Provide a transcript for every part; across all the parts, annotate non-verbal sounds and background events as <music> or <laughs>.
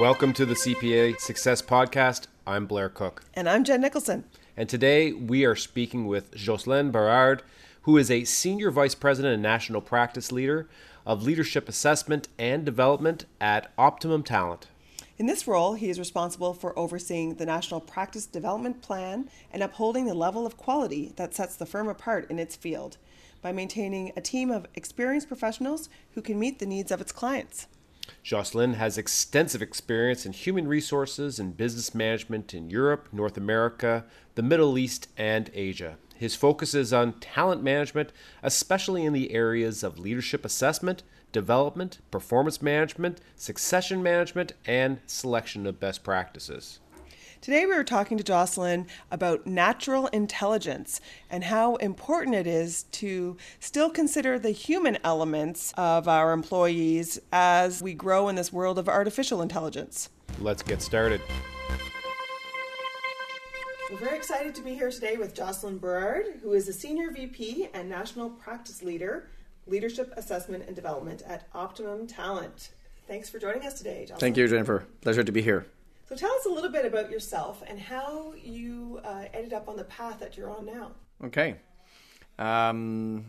Welcome to the CPA Success Podcast. I'm Blair Cook. And I'm Jen Nicholson. And today we are speaking with Jocelyn Berard, who is a Senior Vice President and National Practice Leader of Leadership Assessment and Development at Optimum Talent. In this role, he is responsible for overseeing the National Practice Development Plan and upholding the level of quality that sets the firm apart in its field by maintaining a team of experienced professionals who can meet the needs of its clients. Jocelyn has extensive experience in human resources and business management in Europe, North America, the Middle East, and Asia. His focus is on talent management, especially in the areas of leadership assessment, development, performance management, succession management, and selection of best practices. Today, we were talking to Jocelyn about natural intelligence and how important it is to still consider the human elements of our employees as we grow in this world of artificial intelligence. Let's get started. We're very excited to be here today with Jocelyn Berard, who is a Senior VP and National Practice Leader, Leadership Assessment and Development at Optimum Talent. Thanks for joining us today, Jocelyn. Thank you, Jennifer. Pleasure to be here. So tell us a little bit about yourself and how you uh, ended up on the path that you're on now. Okay. Um,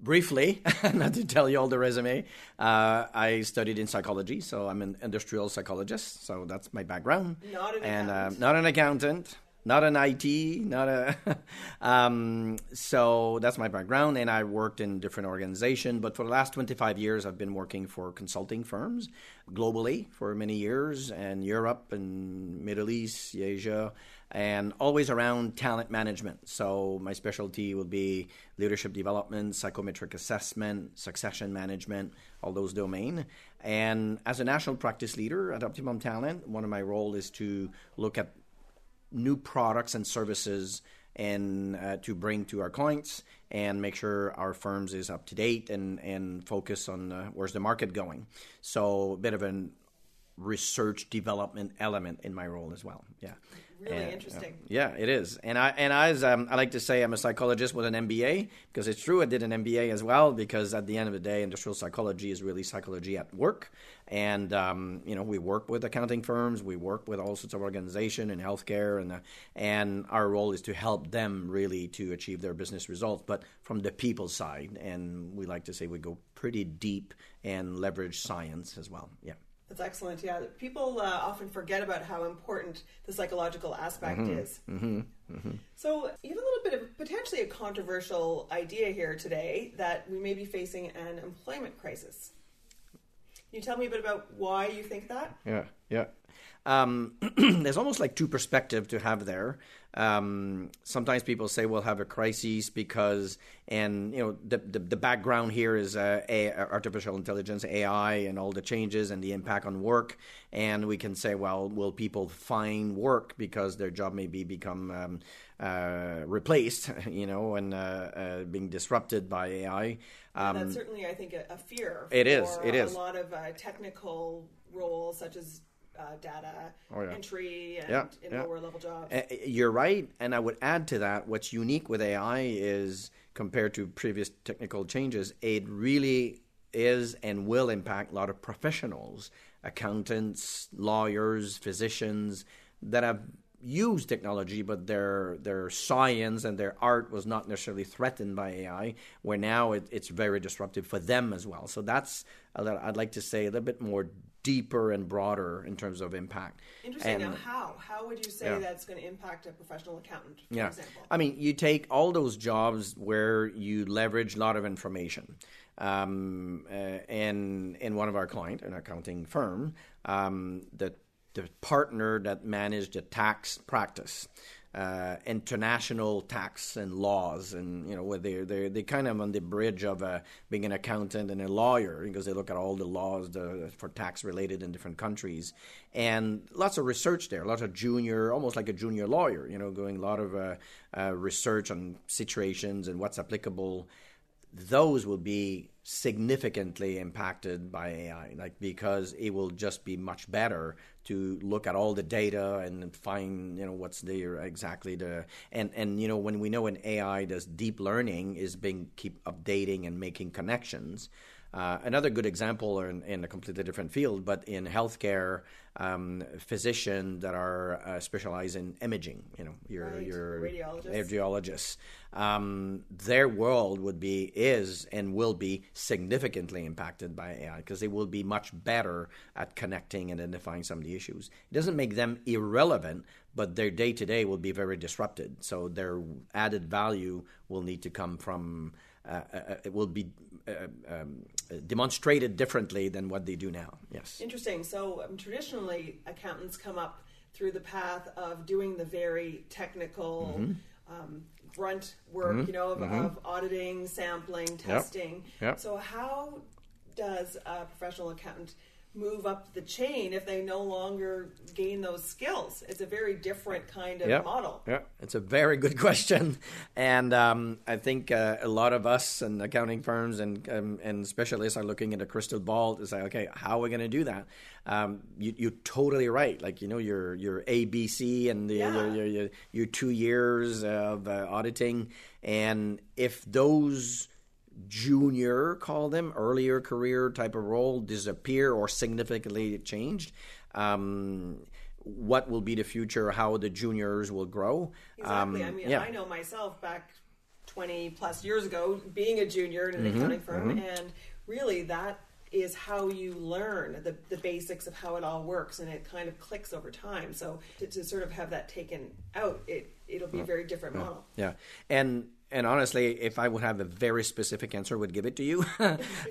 briefly, <laughs> not to tell you all the resume, uh, I studied in psychology, so I'm an industrial psychologist. So that's my background. Not an and accountant. Uh, not an accountant not an IT, not a. <laughs> um, so that's my background, and I worked in different organizations. But for the last 25 years, I've been working for consulting firms globally for many years, and Europe and Middle East, Asia, and always around talent management. So my specialty would be leadership development, psychometric assessment, succession management, all those domain. And as a national practice leader at Optimum Talent, one of my role is to look at new products and services and uh, to bring to our clients and make sure our firms is up to date and and focus on uh, where's the market going. So a bit of a research development element in my role as well. Yeah really and, interesting. Uh, yeah, it is. And I and as um, I like to say, I'm a psychologist with an MBA because it's true. I did an MBA as well because at the end of the day, industrial psychology is really psychology at work. And um, you know, we work with accounting firms, we work with all sorts of organization in healthcare, and uh, and our role is to help them really to achieve their business results, but from the people side. And we like to say we go pretty deep and leverage science as well. Yeah. That's excellent. Yeah, people uh, often forget about how important the psychological aspect mm-hmm. is. Mm-hmm. Mm-hmm. So, you have a little bit of potentially a controversial idea here today that we may be facing an employment crisis. Can you tell me a bit about why you think that? Yeah, yeah. Um, <clears throat> there's almost like two perspectives to have there. Um, sometimes people say we'll have a crisis because, and you know, the the, the background here is uh, a, artificial intelligence, AI, and all the changes and the impact on work. And we can say, well, will people find work because their job may be become um, uh, replaced, <laughs> you know, and uh, uh being disrupted by AI? Um, that's certainly, I think, a, a fear. It is. It is. A lot of uh, technical roles, such as uh, data oh, yeah. entry and yeah, in yeah. lower level jobs. Uh, you're right, and I would add to that what's unique with AI is compared to previous technical changes, it really is and will impact a lot of professionals, accountants, lawyers, physicians that have used technology, but their their science and their art was not necessarily threatened by AI. Where now it, it's very disruptive for them as well. So that's I'd like to say a little bit more deeper and broader in terms of impact. Interesting. And, now, how how would you say yeah. that's going to impact a professional accountant? For yeah. example? I mean, you take all those jobs where you leverage a lot of information. Um, uh, and in one of our client, an accounting firm, um, the the partner that managed the tax practice uh, international tax and laws, and you know they they they kind of on the bridge of uh, being an accountant and a lawyer because they look at all the laws the, for tax related in different countries, and lots of research there, lots of junior, almost like a junior lawyer, you know, doing a lot of uh, uh research on situations and what's applicable. Those will be significantly impacted by AI, like because it will just be much better to look at all the data and find you know what's there exactly the and and you know when we know an AI does deep learning is being keep updating and making connections. Uh, another good example in, in, a completely different field, but in healthcare, um, physicians that are uh, specialized in imaging, you know, your right. your radiologists, radiologists um, their world would be is and will be significantly impacted by AI because they will be much better at connecting and identifying some of the issues. It doesn't make them irrelevant, but their day to day will be very disrupted. So their added value will need to come from. Uh, uh, it will be uh, um, demonstrated differently than what they do now. Yes. Interesting. So um, traditionally, accountants come up through the path of doing the very technical. Mm-hmm. Um, grunt work, mm-hmm. you know, of, mm-hmm. of, auditing, sampling, testing. Yep. Yep. So, how does a professional accountant move up the chain if they no longer gain those skills? It's a very different kind of yep. model. Yeah, it's a very good <laughs> question, and um, I think uh, a lot of us and accounting firms and um, and specialists are looking at a crystal ball to say, okay, how are we going to do that? Um, you, are totally right. Like you know, your your ABC and the, yeah. your, your, your, your two years of uh, auditing, and if those junior, call them earlier career type of role, disappear or significantly changed. Um, what will be the future? How the juniors will grow? Exactly. Um, I mean, yeah. I know myself back 20 plus years ago being a junior in an mm-hmm, accounting firm, mm-hmm. and really that is how you learn the, the basics of how it all works and it kind of clicks over time so to, to sort of have that taken out it it'll be a very different yeah. model yeah and and honestly, if I would have a very specific answer, I would give it to you. <laughs>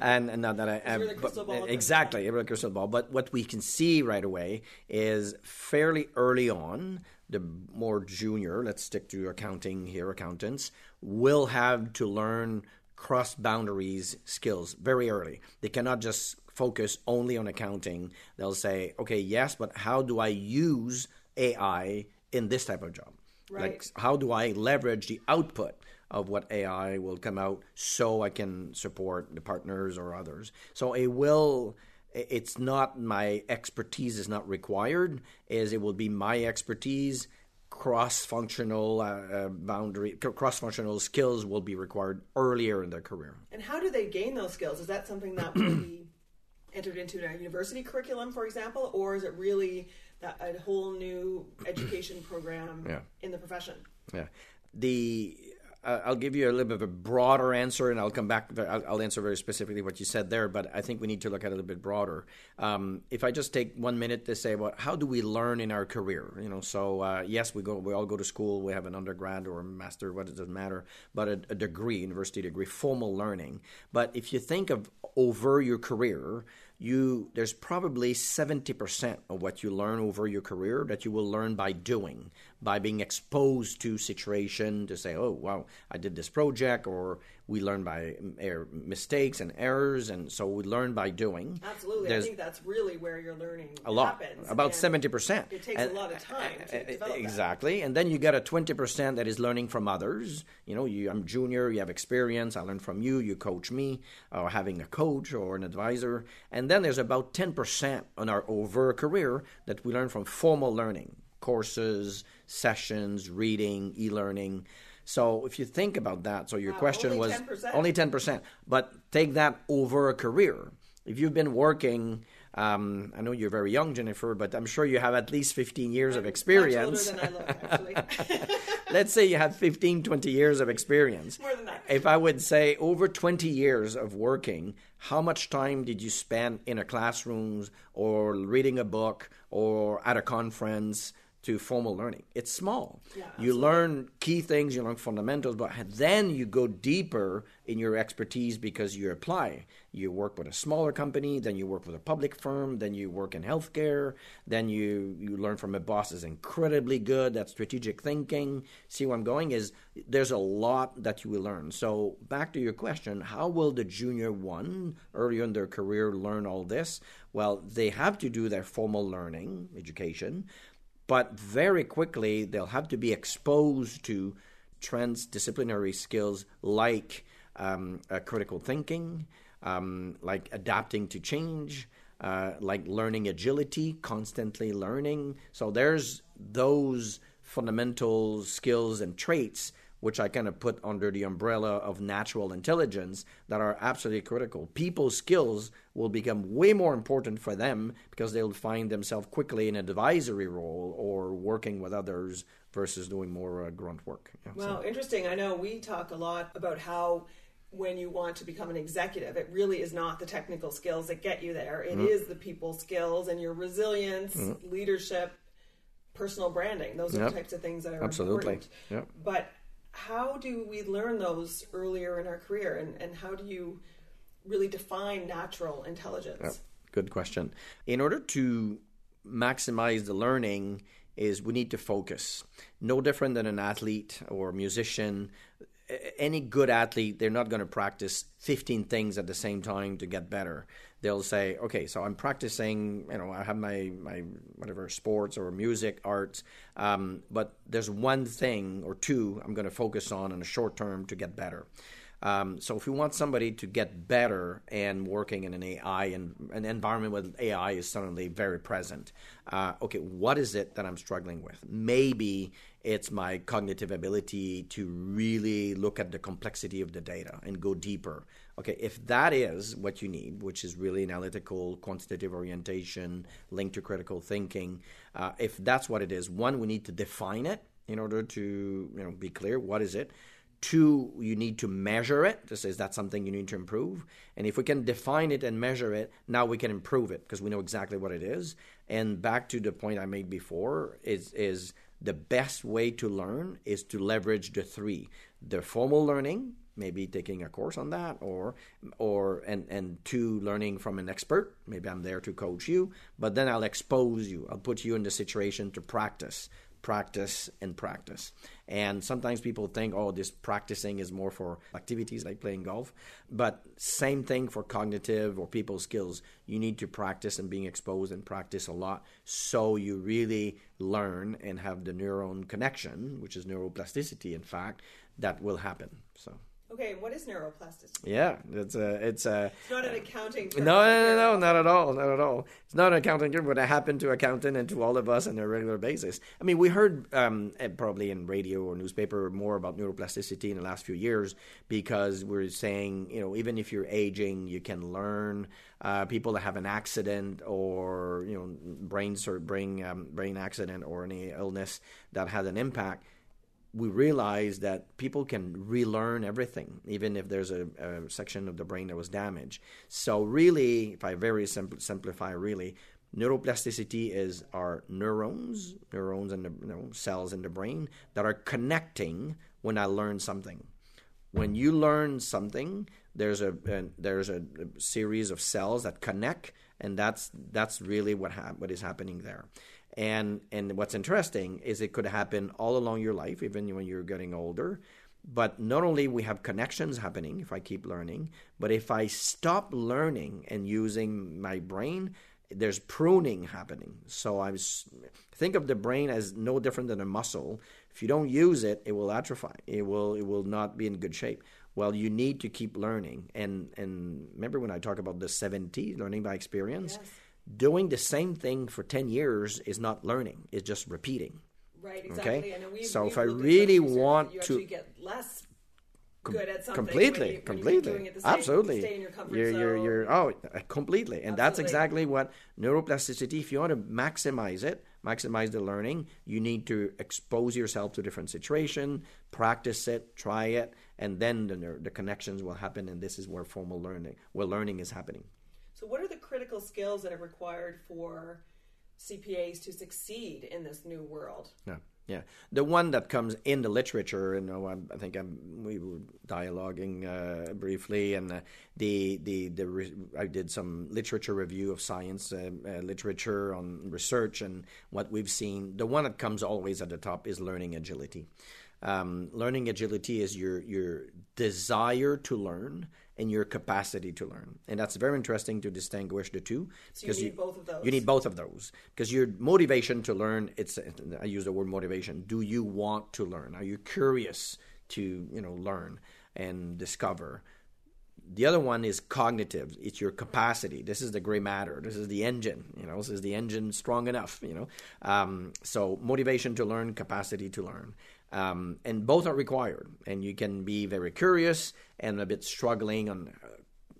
and, and not that I, I but, eh, exactly, a crystal ball. But what we can see right away is fairly early on, the more junior, let's stick to accounting here, accountants will have to learn cross boundaries skills very early. They cannot just focus only on accounting. They'll say, okay, yes, but how do I use AI in this type of job? Right. Like, how do I leverage the output of what AI will come out so I can support the partners or others? So it will it's not my expertise is not required is it will be my expertise. Cross-functional uh, uh, boundary cross-functional skills will be required earlier in their career. And how do they gain those skills? Is that something that will be <clears throat> entered into a university curriculum for example or is it really that a whole new education program yeah. in the profession? Yeah. The uh, I'll give you a little bit of a broader answer, and I'll come back. I'll, I'll, answer very specifically what you said there, but I think we need to look at it a little bit broader. Um, if I just take one minute to say well, how do we learn in our career, you know, so uh, yes, we go, we all go to school, we have an undergrad or a master, what it doesn't matter, but a, a degree, university degree, formal learning. But if you think of over your career, you there's probably 70% of what you learn over your career that you will learn by doing by being exposed to situation to say oh wow i did this project or we learn by er, mistakes and errors and so we learn by doing. Absolutely. There's i think that's really where your learning a lot. happens. about 70% it takes and, a lot of time to exactly that. and then you get a 20% that is learning from others. You know you, i'm junior you have experience i learn from you you coach me or having a coach or an advisor. And and then there's about 10% on our over career that we learn from formal learning courses, sessions, reading, e learning. So if you think about that, so your wow, question only was 10%. only 10%, but take that over a career. If you've been working, um, I know you're very young, Jennifer, but I'm sure you have at least 15 years I'm of experience. Look, <laughs> Let's say you have 15, 20 years of experience. More than that. If I would say over 20 years of working, how much time did you spend in a classroom or reading a book or at a conference to formal learning. It's small. Yeah, you learn key things, you learn fundamentals, but then you go deeper in your expertise because you apply. You work with a smaller company, then you work with a public firm, then you work in healthcare, then you, you learn from a boss is incredibly good at strategic thinking. See where I'm going is there's a lot that you will learn. So back to your question, how will the junior one earlier in their career learn all this? Well, they have to do their formal learning, education but very quickly, they'll have to be exposed to transdisciplinary skills like um, uh, critical thinking, um, like adapting to change, uh, like learning agility, constantly learning. So there's those fundamental skills and traits which I kind of put under the umbrella of natural intelligence, that are absolutely critical. People's skills will become way more important for them because they'll find themselves quickly in an advisory role or working with others versus doing more uh, grunt work. Yeah, well, so. interesting. I know we talk a lot about how when you want to become an executive, it really is not the technical skills that get you there. It mm-hmm. is the people skills and your resilience, mm-hmm. leadership, personal branding. Those are yep. the types of things that are Absolutely. important. Yep. But how do we learn those earlier in our career and, and how do you really define natural intelligence? Good question. In order to maximize the learning is we need to focus. No different than an athlete or musician any good athlete, they're not going to practice 15 things at the same time to get better. They'll say, okay, so I'm practicing, you know, I have my, my whatever sports or music, arts, um, but there's one thing or two I'm going to focus on in the short term to get better. Um, so if you want somebody to get better and working in an AI and an environment where AI is suddenly very present, uh, okay, what is it that I'm struggling with? Maybe it's my cognitive ability to really look at the complexity of the data and go deeper. Okay, if that is what you need, which is really analytical, quantitative orientation linked to critical thinking, uh, if that's what it is, one, we need to define it in order to you know be clear what is it Two, you need to measure it. This is that something you need to improve. And if we can define it and measure it, now we can improve it because we know exactly what it is. And back to the point I made before is is the best way to learn is to leverage the three: the formal learning, maybe taking a course on that, or or and and two, learning from an expert. Maybe I'm there to coach you, but then I'll expose you. I'll put you in the situation to practice practice and practice. And sometimes people think, oh, this practicing is more for activities like playing golf. But same thing for cognitive or people skills. You need to practice and being exposed and practice a lot so you really learn and have the neuron connection, which is neuroplasticity, in fact, that will happen. So. Okay, what is neuroplasticity? Yeah, it's a it's a. It's not an accounting. Term no, no, no, no, not at all, not at all. It's not an accounting term, but it happened to accountant and to all of us on a regular basis. I mean, we heard um, eh, probably in radio or newspaper more about neuroplasticity in the last few years because we're saying, you know, even if you're aging, you can learn. Uh, people that have an accident or you know brain sort brain um, brain accident or any illness that has an impact we realized that people can relearn everything, even if there's a, a, section of the brain that was damaged. So, really, if I very simpl- simplify, really, neuroplasticity is our neurons, neurons and the you know, cells in the brain that are connecting when I learn something. When you learn something, there's a, a there's a, a, series of cells that connect, and that's that's really what ha- what is happening there. And and what's interesting is it could happen all along your life, even when you're getting older. But not only we have connections happening if I keep learning, but if I stop learning and using my brain, there's pruning happening. So I think of the brain as no different than a muscle. If you don't use it, it will atrophy. It will it will not be in good shape. Well, you need to keep learning. And and remember when I talk about the 70, learning by experience? Yes doing the same thing for 10 years is not learning, it's just repeating. Right, exactly. Okay? We, so if I really want to get less good at something completely, you, completely, absolutely. You you're, you're, you're, oh, uh, completely, and absolutely. that's exactly what neuroplasticity. If you want to maximize it, maximize the learning, you need to expose yourself to different situation, practice it, try it, and then the the connections will happen, and this is where formal learning, where learning is happening. So, what are the critical skills that are required for CPAs to succeed in this new world? Yeah. Yeah, the one that comes in the literature, you know, I, I think I'm, we were dialoguing uh, briefly, and uh, the the the re- I did some literature review of science uh, uh, literature on research and what we've seen. The one that comes always at the top is learning agility. Um, learning agility is your your desire to learn and your capacity to learn. And that's very interesting to distinguish the two. because so you need you, both of those. You need both of those because your motivation to learn. It's I use the word motivation. Do you want to learn? Are you curious to you know learn and discover? the other one is cognitive. It's your capacity. This is the gray matter. This is the engine. You know, this is the engine strong enough. You know, um, so motivation to learn, capacity to learn, um, and both are required. And you can be very curious and a bit struggling on uh,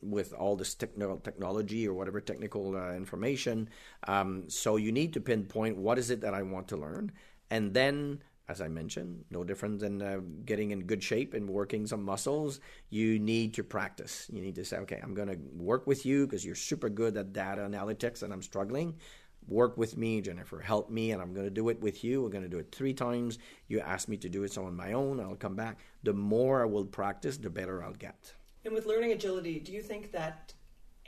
with all this technical technology or whatever technical uh, information. Um, so you need to pinpoint what is it that I want to learn, and then as I mentioned, no different than uh, getting in good shape and working some muscles. You need to practice. You need to say, okay, I'm going to work with you because you're super good at data analytics and I'm struggling. Work with me, Jennifer. Help me, and I'm going to do it with you. We're going to do it three times. You ask me to do it so on my own. I'll come back. The more I will practice, the better I'll get. And with learning agility, do you think that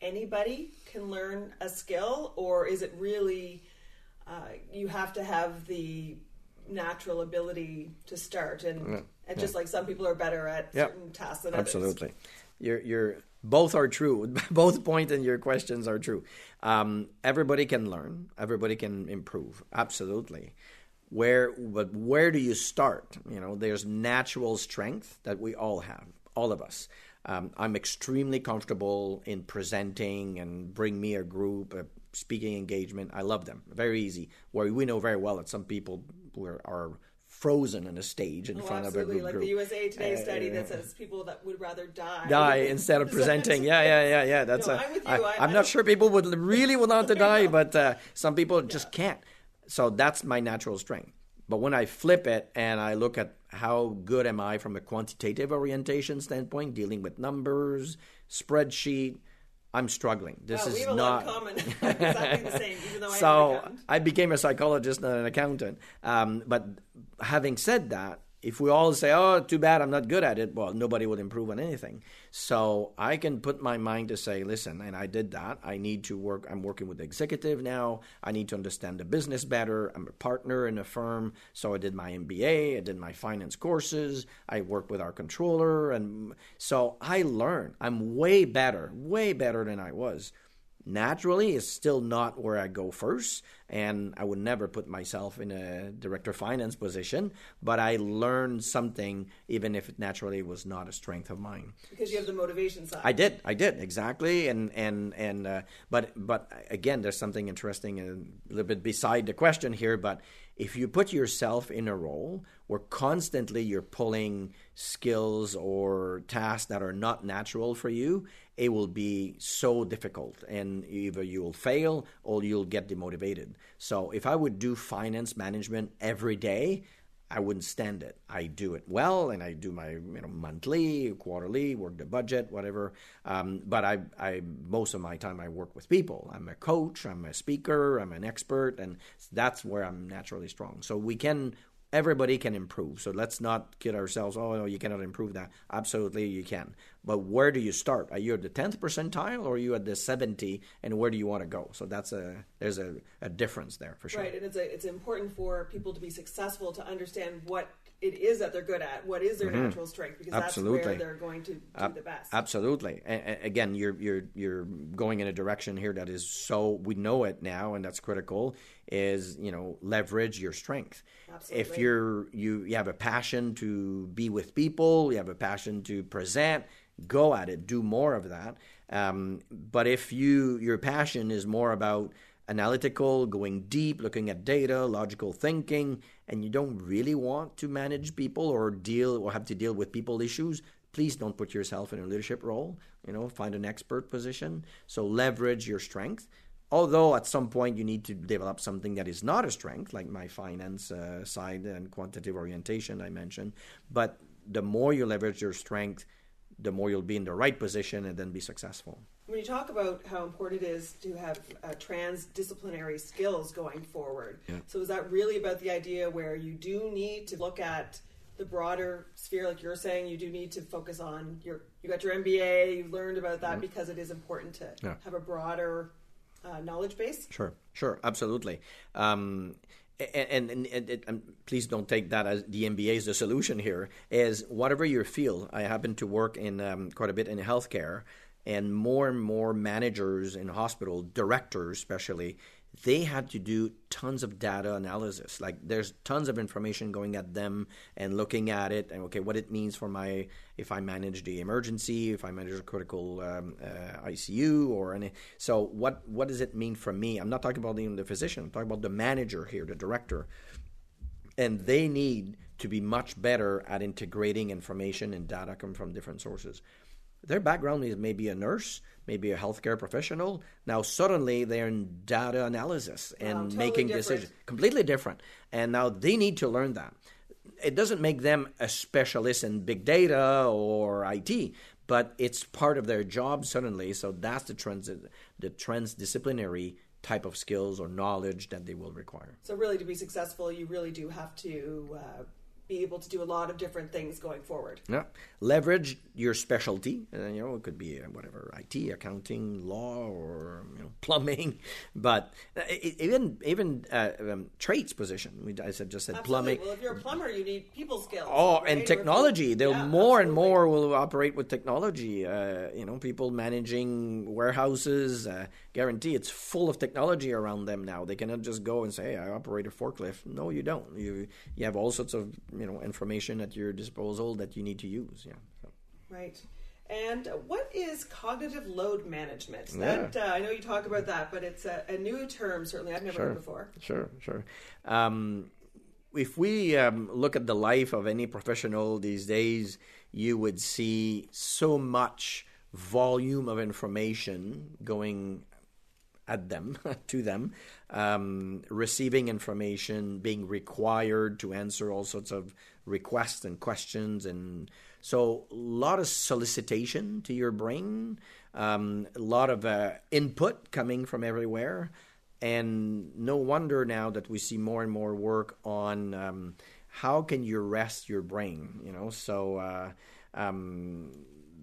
anybody can learn a skill, or is it really uh, you have to have the natural ability to start and yeah. and just like some people are better at yep. certain tasks than absolutely others. you're you're both are true. <laughs> Both point in your questions are true. Um, everybody can learn. Everybody can improve. Absolutely. Where but where do you start? You know there's natural strength that we all have all of us. Um, i'm extremely comfortable in presenting and bring me a group a speaking engagement. I love them. Very easy. Where we know very well that some people were, are frozen on a stage in oh, front absolutely. of a group. Like group. the USA Today uh, study that says people that would rather die die instead of <laughs> presenting. Yeah, yeah, yeah, yeah. That's no, a, I'm, I, I, I'm not sure people would really want to die, but uh, some people just yeah. can't. So that's my natural strength. But when I flip it and I look at how good am I from a quantitative orientation standpoint, dealing with numbers, spreadsheet, I'm struggling. This is not common. <laughs> exactly the same. Even though so I became a psychologist, not an accountant. Um, but having said that, if we all say, "Oh, too bad, I'm not good at it," well, nobody would improve on anything. So I can put my mind to say, "Listen," and I did that. I need to work. I'm working with the executive now. I need to understand the business better. I'm a partner in a firm, so I did my MBA. I did my finance courses. I work with our controller, and so I learn. I'm way better, way better than I was naturally is still not where I go first, and I would never put myself in a director finance position. But I learned something, even if it naturally was not a strength of mine. Because you have the motivation side. I did, I did exactly, and and and uh, but but again, there's something interesting and a little bit beside the question here, but if you put yourself in a role where constantly you're pulling skills or tasks that are not natural for you, it will be so difficult. And either you'll fail or you'll get demotivated. So if I would do finance management every day, I wouldn't stand it. I do it well, and I do my you know monthly, quarterly, work the budget, whatever. Um, but I, I most of my time I work with people. I'm a coach, I'm a speaker, I'm an expert, and that's where I'm naturally strong. So we can everybody can improve. So let's not kid ourselves. Oh no, you cannot improve that. Absolutely, you can. But where do you start? Are you at the tenth percentile, or are you at the seventy? And where do you want to go? So that's a there's a, a difference there for sure. Right, and it's a, it's important for people to be successful to understand what it is that they're good at. What is their mm-hmm. natural strength? Because Absolutely. that's where they're going to do uh, the best. Absolutely. And, again, you're you're you're going in a direction here that is so we know it now, and that's critical. Is you know leverage your strength. Absolutely. If you're you you have a passion to be with people, you have a passion to present, go at it. Do more of that. Um, but if you your passion is more about analytical, going deep, looking at data, logical thinking, and you don't really want to manage people or deal or have to deal with people issues, please don't put yourself in a leadership role. You know, find an expert position. So leverage your strength. Although at some point you need to develop something that is not a strength, like my finance uh, side and quantitative orientation I mentioned. But the more you leverage your strength, the more you'll be in the right position and then be successful. When you talk about how important it is to have uh, transdisciplinary skills going forward, yeah. so is that really about the idea where you do need to look at the broader sphere, like you're saying, you do need to focus on your you got your MBA, you learned about that mm-hmm. because it is important to yeah. have a broader uh, knowledge base. Sure, sure, absolutely. Um, and, and, and, and, and, please don't take that as the MBA is the solution here. Is whatever your field. I happen to work in um, quite a bit in healthcare, and more and more managers in hospital, directors especially, they had to do tons of data analysis. Like there's tons of information going at them and looking at it and okay, what it means for my if I manage the emergency, if I manage a critical um, uh, ICU or any. So what what does it mean for me? I'm not talking about the physician. I'm talking about the manager here, the director, and they need to be much better at integrating information and data come from different sources. Their background is maybe a nurse, maybe a healthcare professional. Now suddenly they're in data analysis and totally making different. decisions completely different. And now they need to learn that. It doesn't make them a specialist in big data or IT, but it's part of their job suddenly. So that's the trans the transdisciplinary type of skills or knowledge that they will require. So, really, to be successful, you really do have to uh, be able to do a lot of different things going forward. Yeah, leverage your specialty. Uh, you know, it could be uh, whatever IT, accounting, law, or you know, <laughs> plumbing. But uh, even even uh, um, trades position. We, I said just said Absolutely. plumbing. Well, if you're a plumber, you need people skills. Oh, right? And technology. They'll yeah, more and more will operate with technology. Uh, you know, people managing warehouses. Uh, guarantee it's full of technology around them now. They cannot just go and say, "Hey, I operate a forklift." No, you don't. You you have all sorts of you know information at your disposal that you need to use. Yeah. So. Right. And what is cognitive load management? Yeah. That uh, I know you talk about that, but it's a, a new term. Certainly, I've never heard before. Sure, sure. Um, if we um, look at the life of any professional these days, you would see so much volume of information going at them, <laughs> to them, um, receiving information, being required to answer all sorts of requests and questions, and so a lot of solicitation to your brain, um, a lot of uh, input coming from everywhere, and no wonder now that we see more and more work on um, how can you rest your brain, you know, so. Uh, um,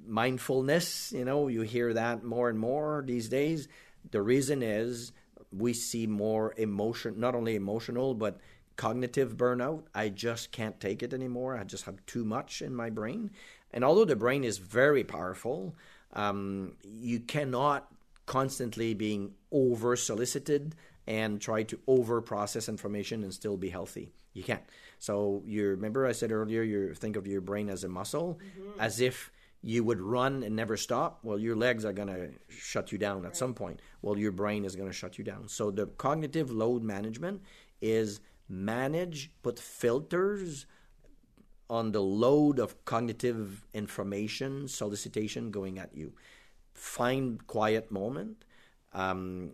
mindfulness, you know, you hear that more and more these days. The reason is we see more emotion, not only emotional, but cognitive burnout. I just can't take it anymore. I just have too much in my brain. And although the brain is very powerful, um, you cannot constantly being over solicited and try to over process information and still be healthy. You can't. So you remember I said earlier you think of your brain as a muscle, as if you would run and never stop. Well, your legs are going to shut you down at some point. Well, your brain is going to shut you down. So the cognitive load management is manage, put filters on the load of cognitive information solicitation going at you. Find quiet moment. Um,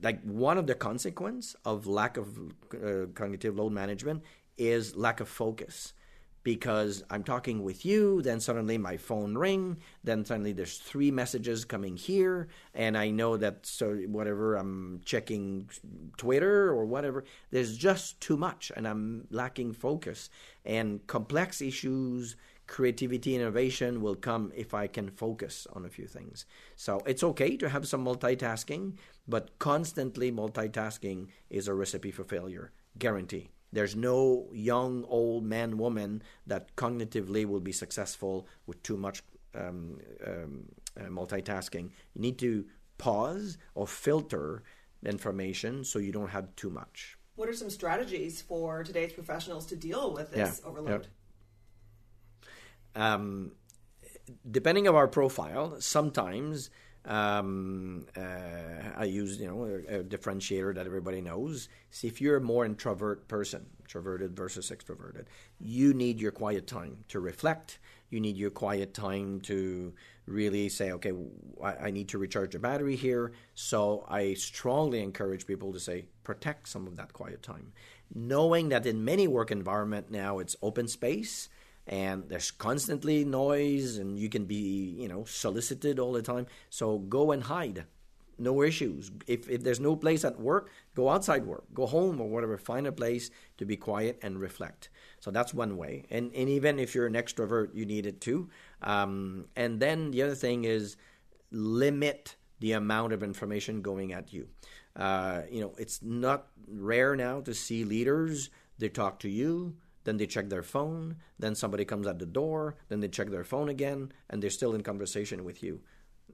like one of the consequence of lack of uh, cognitive load management is lack of focus because I'm talking with you, then suddenly my phone ring, then suddenly there's three messages coming here, and I know that so whatever I'm checking Twitter or whatever, there's just too much, and I'm lacking focus. And complex issues, creativity, innovation will come if I can focus on a few things. So it's okay to have some multitasking, but constantly multitasking is a recipe for failure, guarantee. There's no young, old man, woman that cognitively will be successful with too much um, um, uh, multitasking. You need to pause or filter information so you don't have too much. What are some strategies for today's professionals to deal with this Yeah, overload? Um, depending on our profile, sometimes um, uh, I use you know a, a, differentiator that everybody knows. See if you're a more introvert person, introverted versus extroverted, you need your quiet time to reflect. You need your quiet time to really say, okay, I, I need to recharge the battery here. So I strongly encourage people to say, protect some of that quiet time, knowing that in many work environment now it's open space and there's constantly noise and you can be you know solicited all the time. So go and hide. No issues. If, if there's no place at work go outside work. Go home or whatever. Find a place to be quiet and reflect. So that's one way. And, and even if you're an extrovert you need it too. Um, and then the other thing is limit the amount of information going at you. Uh, you know it's not rare now to see leaders they talk to you then they check their phone, then somebody comes at the door, then they check their phone again, and they're still in conversation with you.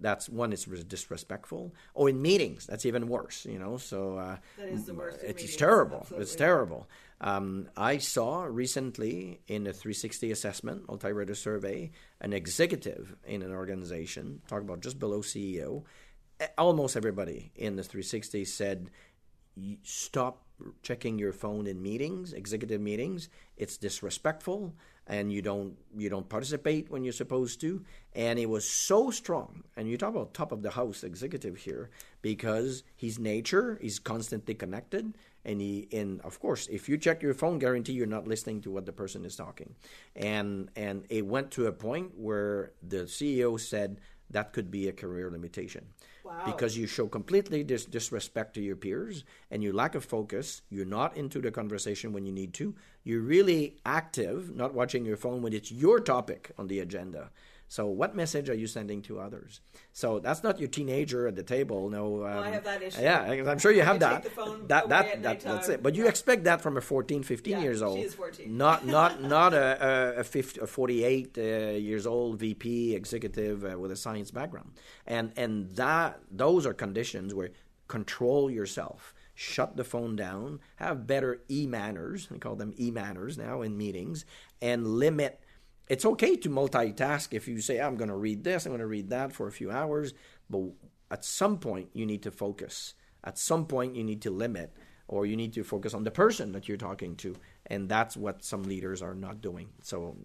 That's one it's disrespectful. Oh, in meetings, that's even worse. You know, so uh, that is the worst. It's, it's terrible. Absolutely. It's terrible. Um, I saw recently in a 360 assessment, multi-rater survey, an executive in an organization, talk about just below CEO, almost everybody in the 360 said, stop checking your phone in meetings, executive meetings. It's disrespectful and you don't you don't participate when you're supposed to. And it was so strong and you talk about top of the house executive here because his nature is constantly connected. And he and of course if you check your phone guarantee you're not listening to what the person is talking. And and it went to a point where the ceo said that could be a career limitation because you show completely dis- disrespect to your peers and you lack of focus. You're not into the conversation when you need to. You're really active, not watching your phone when it's your topic on the agenda. So, what message are you sending to others? So that's not your teenager at the table. No, um, well, I have that issue. Yeah, I'm sure you have that. that that, that that's it. But you yeah. expect that from a 14, 15 yeah, years old. She is 14. Not not <laughs> not a a, 50, a 48 uh, years old VP executive uh, with a science background. And and that those are conditions where control yourself shut the phone down, have better e manners, we call them e manners now in meetings, and limit it's okay to multitask if you say, I'm going to read this, I'm going to read that for a few hours, but at some point you need to focus. At some point you need to limit or you need to focus on the person that you're talking to and that's what some leaders are not doing. So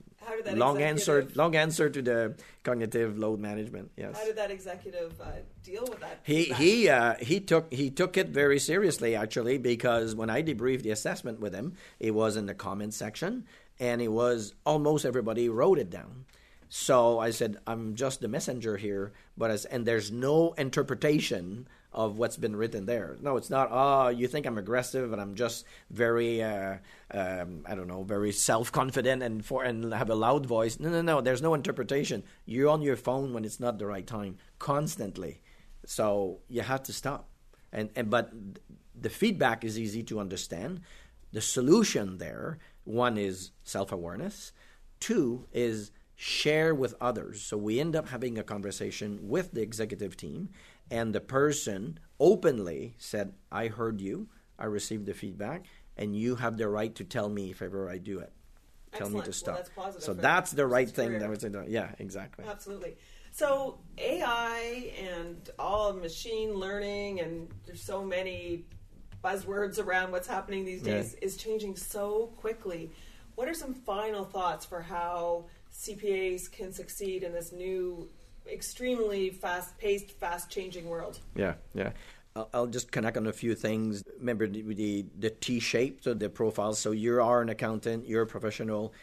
long answer long answer to the cognitive load management yes. How did that executive uh, deal with that he he uh, he took he took it very seriously actually because when i debriefed the assessment with him it was in the comment section and it was almost everybody wrote it down. So I said, I'm just the messenger here, but as, and there's no interpretation of what's been written there. No, it's not. Oh, you think I'm aggressive and I'm just very, uh, um, I don't know, very self confident and for and have a loud voice. No, no, no. There's no interpretation. You're on your phone when it's not the right time, constantly. So you have to stop. And and but the feedback is easy to understand. The solution there one is self awareness, two is share with others. So we end up having a conversation with the executive team, and the person openly said, I heard you, I received the feedback, and you have the right to tell me if ever I do it. Tell Excellent. me to stop. Well, that's so that's the right thing that was Yeah, exactly. Absolutely. So AI and all machine learning, and there's so many buzzwords around what's happening these days yeah. is changing so quickly. What are some final thoughts for how CPAs can succeed in this new, extremely fast paced, fast changing world? Yeah, yeah. I'll just connect on a few things. Remember the, the, the T shape, so the profile. So you are an accountant, you're a professional.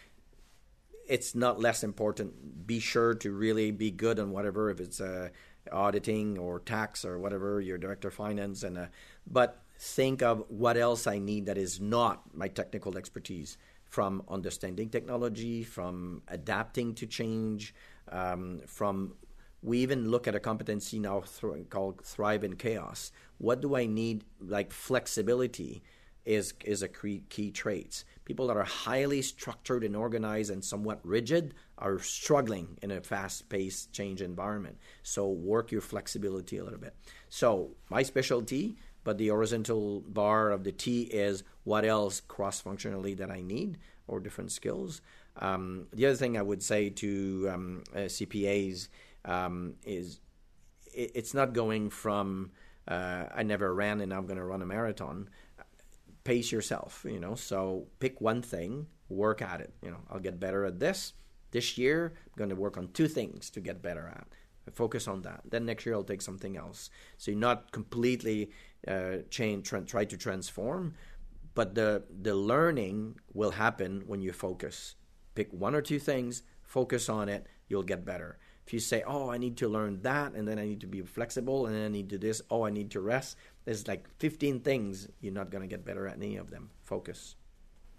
It's not less important. Be sure to really be good on whatever, if it's uh, auditing or tax or whatever, your director of finance. And uh, but think of what else I need that is not my technical expertise from understanding technology, from adapting to change, um, from we even look at a competency now th- called thrive in chaos. What do I need? Like flexibility is is a key, key trait. People that are highly structured and organized and somewhat rigid are struggling in a fast-paced change environment. So work your flexibility a little bit. So my specialty but the horizontal bar of the T is what else cross functionally that I need or different skills. Um, the other thing I would say to um, uh, CPAs um, is it, it's not going from uh, I never ran and I'm going to run a marathon. Pace yourself, you know. So pick one thing, work at it. You know, I'll get better at this. This year, I'm going to work on two things to get better at. Focus on that. Then next year, I'll take something else. So you're not completely uh, change, tra- try to transform. But the the learning will happen when you focus. Pick one or two things, focus on it. You'll get better. If you say, "Oh, I need to learn that, and then I need to be flexible, and then I need to do this," "Oh, I need to rest," there's like 15 things. You're not going to get better at any of them. Focus.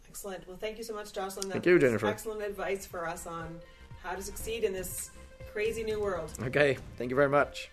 Excellent. Well, thank you so much, Jocelyn. That thank you, Jennifer. Excellent advice for us on how to succeed in this crazy new world. Okay. Thank you very much.